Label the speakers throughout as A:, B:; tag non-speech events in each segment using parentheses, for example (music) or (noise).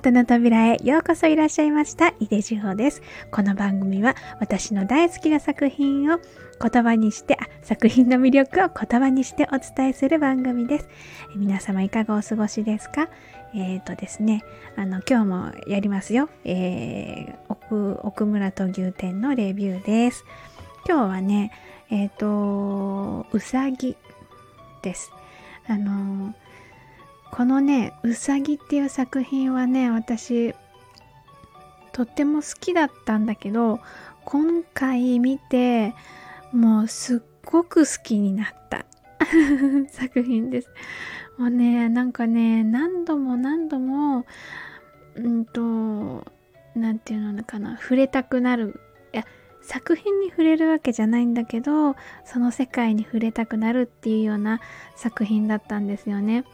A: ートの扉へようこそいらっしゃいました。井出志保です。この番組は私の大好きな作品を言葉にして、あ作品の魅力を言葉にしてお伝えする番組です。え皆様いかがお過ごしですか？えっ、ー、とですね、あの、今日もやりますよ。えー、奥、奥村と牛店のレビューです。今日はね、えっ、ー、と、うさぎです。あのこのね「うさぎ」っていう作品はね私とっても好きだったんだけど今回見てもうすっごく好きになった (laughs) 作品です。もうねなんかね何度も何度もうんと何て言うのかな触れたくなるいや作品に触れるわけじゃないんだけどその世界に触れたくなるっていうような作品だったんですよね。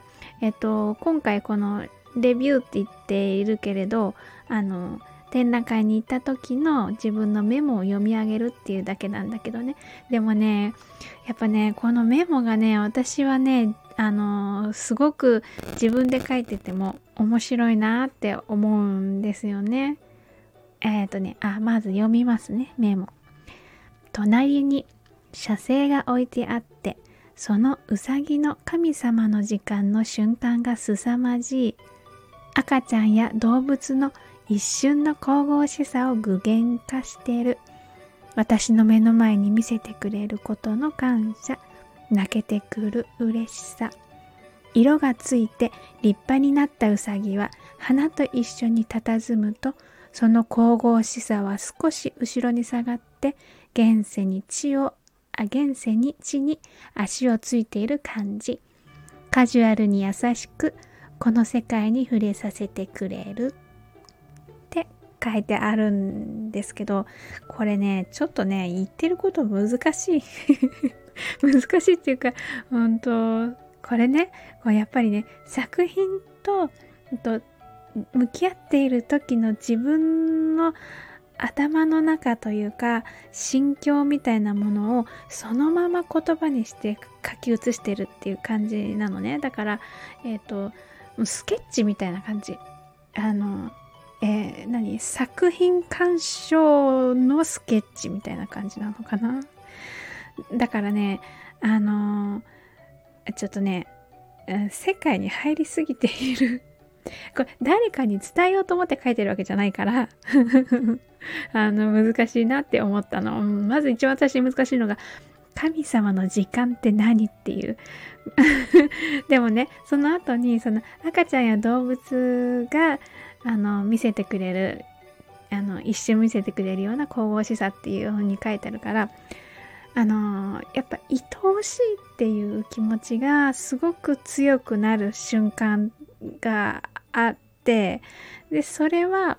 A: えっと、今回このレビューって言っているけれど、あの、展覧会に行った時の自分のメモを読み上げるっていうだけなんだけどね。でもね、やっぱね、このメモがね、私はね、あの、すごく自分で書いてても面白いなって思うんですよね。えっ、ー、とね、あ、まず読みますね、メモ。隣に写生が置いてあって、そのうさぎの神様の時間の瞬間が凄まじい。赤ちゃんや動物の一瞬の神々しさを具現化している。私の目の前に見せてくれることの感謝。泣けてくる嬉しさ。色がついて立派になったうさぎは花と一緒に佇むとその神々しさは少し後ろに下がって現世に地を現世に地に足をついている感じ。カジュアルに優しくこの世界に触れさせてくれる。って書いてあるんですけどこれねちょっとね言ってること難しい。(laughs) 難しいっていうか本当これねこうやっぱりね作品とと向き合っている時の自分の頭の中というか心境みたいなものをそのまま言葉にして書き写してるっていう感じなのね。だからえっ、ー、とスケッチみたいな感じ。あのえー、何？作品鑑賞のスケッチみたいな感じなのかな。だからねあのちょっとね世界に入りすぎている。これ誰かに伝えようと思って書いてるわけじゃないから。(laughs) あの難しいなって思ったの。まず一番私難しいのが神様の時間って何っていう (laughs) でもねその後にその赤ちゃんや動物があの見せてくれるあの一瞬見せてくれるような神々しさっていう風に書いてあるからあのやっぱ愛おしいっていう気持ちがすごく強くなる瞬間があってでそれは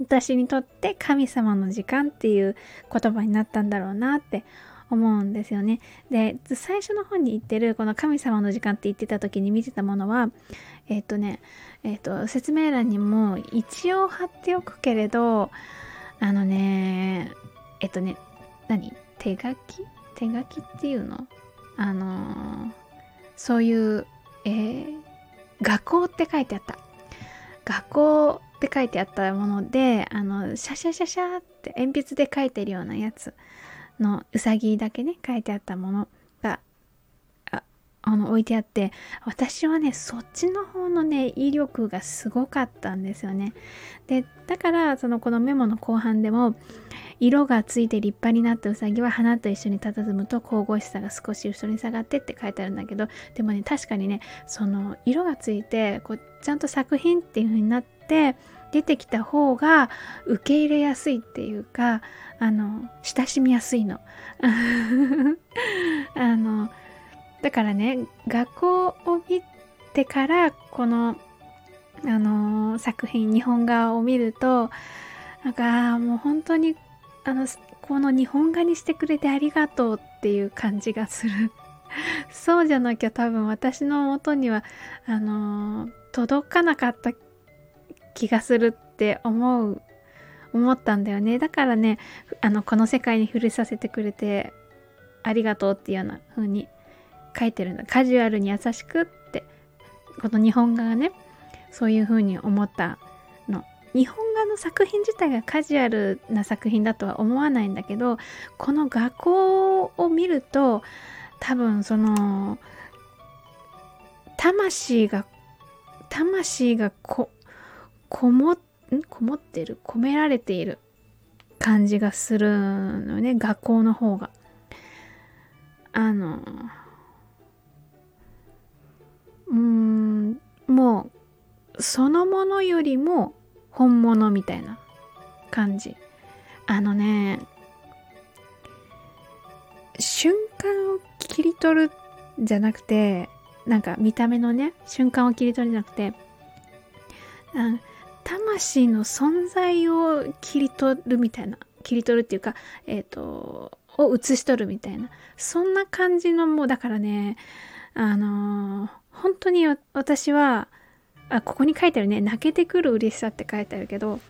A: 私にとって神様の時間っていう言葉になったんだろうなって思うんですよね。で最初の本に言ってるこの神様の時間って言ってた時に見てたものはえっ、とねえっ、と説明欄にも一応貼っておくけれどあのねえっ、とね何？手書き？手書きっていうの？あのそういう、え、学校って書いてあった。学校って書いてあったもので、あの、シャシャシャシャって鉛筆で書いてるようなやつのうさぎだけね、書いてあったものが、あの、置いてあって、私はね、そっちの方のね、威力がすごかったんですよね。で、だから、その、このメモの後半でも、色がついて立派になったうさぎは花と一緒に佇むと神々しさが少し後ろに下がってって書いてあるんだけどでもね確かにねその色がついてこうちゃんと作品っていう風になって出てきた方が受け入れやすいっていうかあの親しみやすいの。(laughs) あのだからね学校を見てからこのあの作品日本画を見るとなんかもう本当にあのこの日本画にしてくれてありがとうっていう感じがする (laughs) そうじゃなきゃ多分私の元にはあの届かなかった気がするって思う思ったんだよねだからねあのこの世界に触れさせてくれてありがとうっていうような風に書いてるんだカジュアルに優しくってこの日本画がねそういうふうに思ったの。日本画の作品自体がカジュアルな作品だとは思わないんだけどこの画工を見ると多分その魂が魂がここもん？こもってる？込められている感じがするのね学校の方が。あのうんもうそのものよりも本物みたいな感じ。あのね瞬間を切り取るじゃなくてなんか見た目のね瞬間を切り取るじゃなくて魂の存在を切り取るみたいな切り取るっていうかえっ、ー、とを写し取るみたいなそんな感じのもうだからねあのー、本当に私はあここに書いてあるね泣けてくる嬉しさって書いてあるけど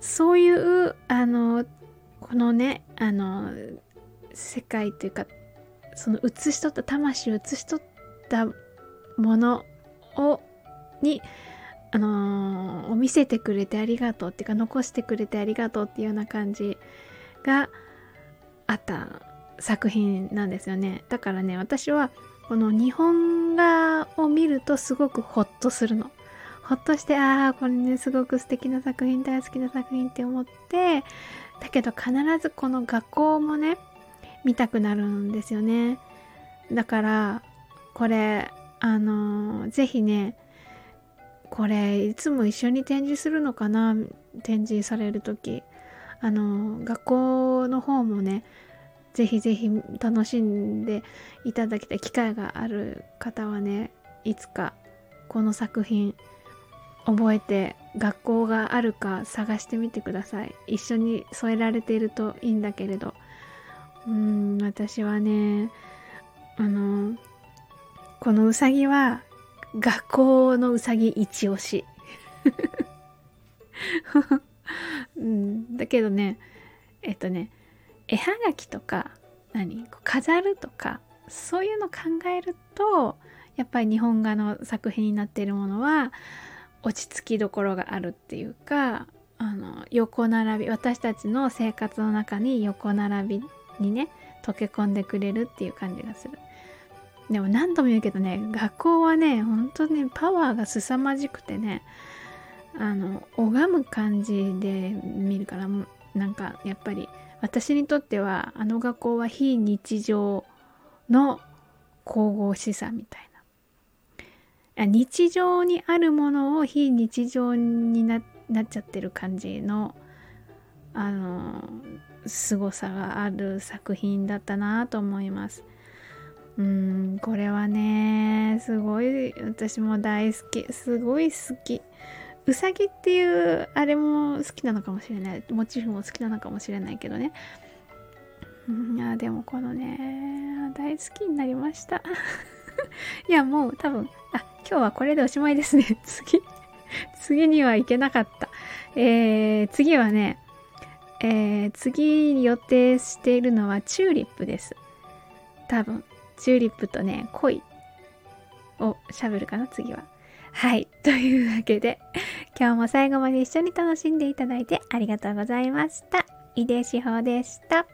A: そういうあのこのねあの世界というかその写し取った魂を写し取ったものをにあのー、見せてくれてありがとうっていうか残してくれてありがとうっていうような感じがあった作品なんですよね。だからね私はこの日本画を見るとすごくホッとするの。ほっとしてああこれねすごく素敵な作品大好きな作品って思ってだけど必ずこの学校もね見たくなるんですよね。だからこれあのー、ぜひねこれいつも一緒に展示するのかな？展示される時。あの学校の方もねぜひぜひ楽しんでいただきたい機会がある方はねいつかこの作品覚えて学校があるか探してみてください。一緒に添えられているといいんだけれど。うん私はねあのこのうさぎは学校のうさぎ一押し。(laughs) うん、だけどね、えっとね、絵はがきとか、何飾るとか、そういうの考えると、やっぱり日本画の作品になっているものは、落ち着きどころがあるっていうか、あの、横並び、私たちの生活の中に横並びにね、溶け込んでくれるっていう感じがする。でも何度も言うけどね学校はね本当ねパワーが凄まじくてねあの拝む感じで見るからなんかやっぱり私にとってはあの学校は非日常の神々しさみたいな日常にあるものを非日常になっちゃってる感じのあの凄さがある作品だったなと思います。うんこれはねすごい私も大好き。すごい好き。うさぎっていうあれも好きなのかもしれない。モチーフも好きなのかもしれないけどね。いやでもこのね大好きになりました。(laughs) いやもう多分あ今日はこれでおしまいですね。次。次には行けなかった。えー、次はねえー、次予定しているのはチューリップです。多分。チューリップとね、恋を喋るかな、次は。はい。(laughs) というわけで、今日も最後まで一緒に楽しんでいただいてありがとうございました。井出志保でした。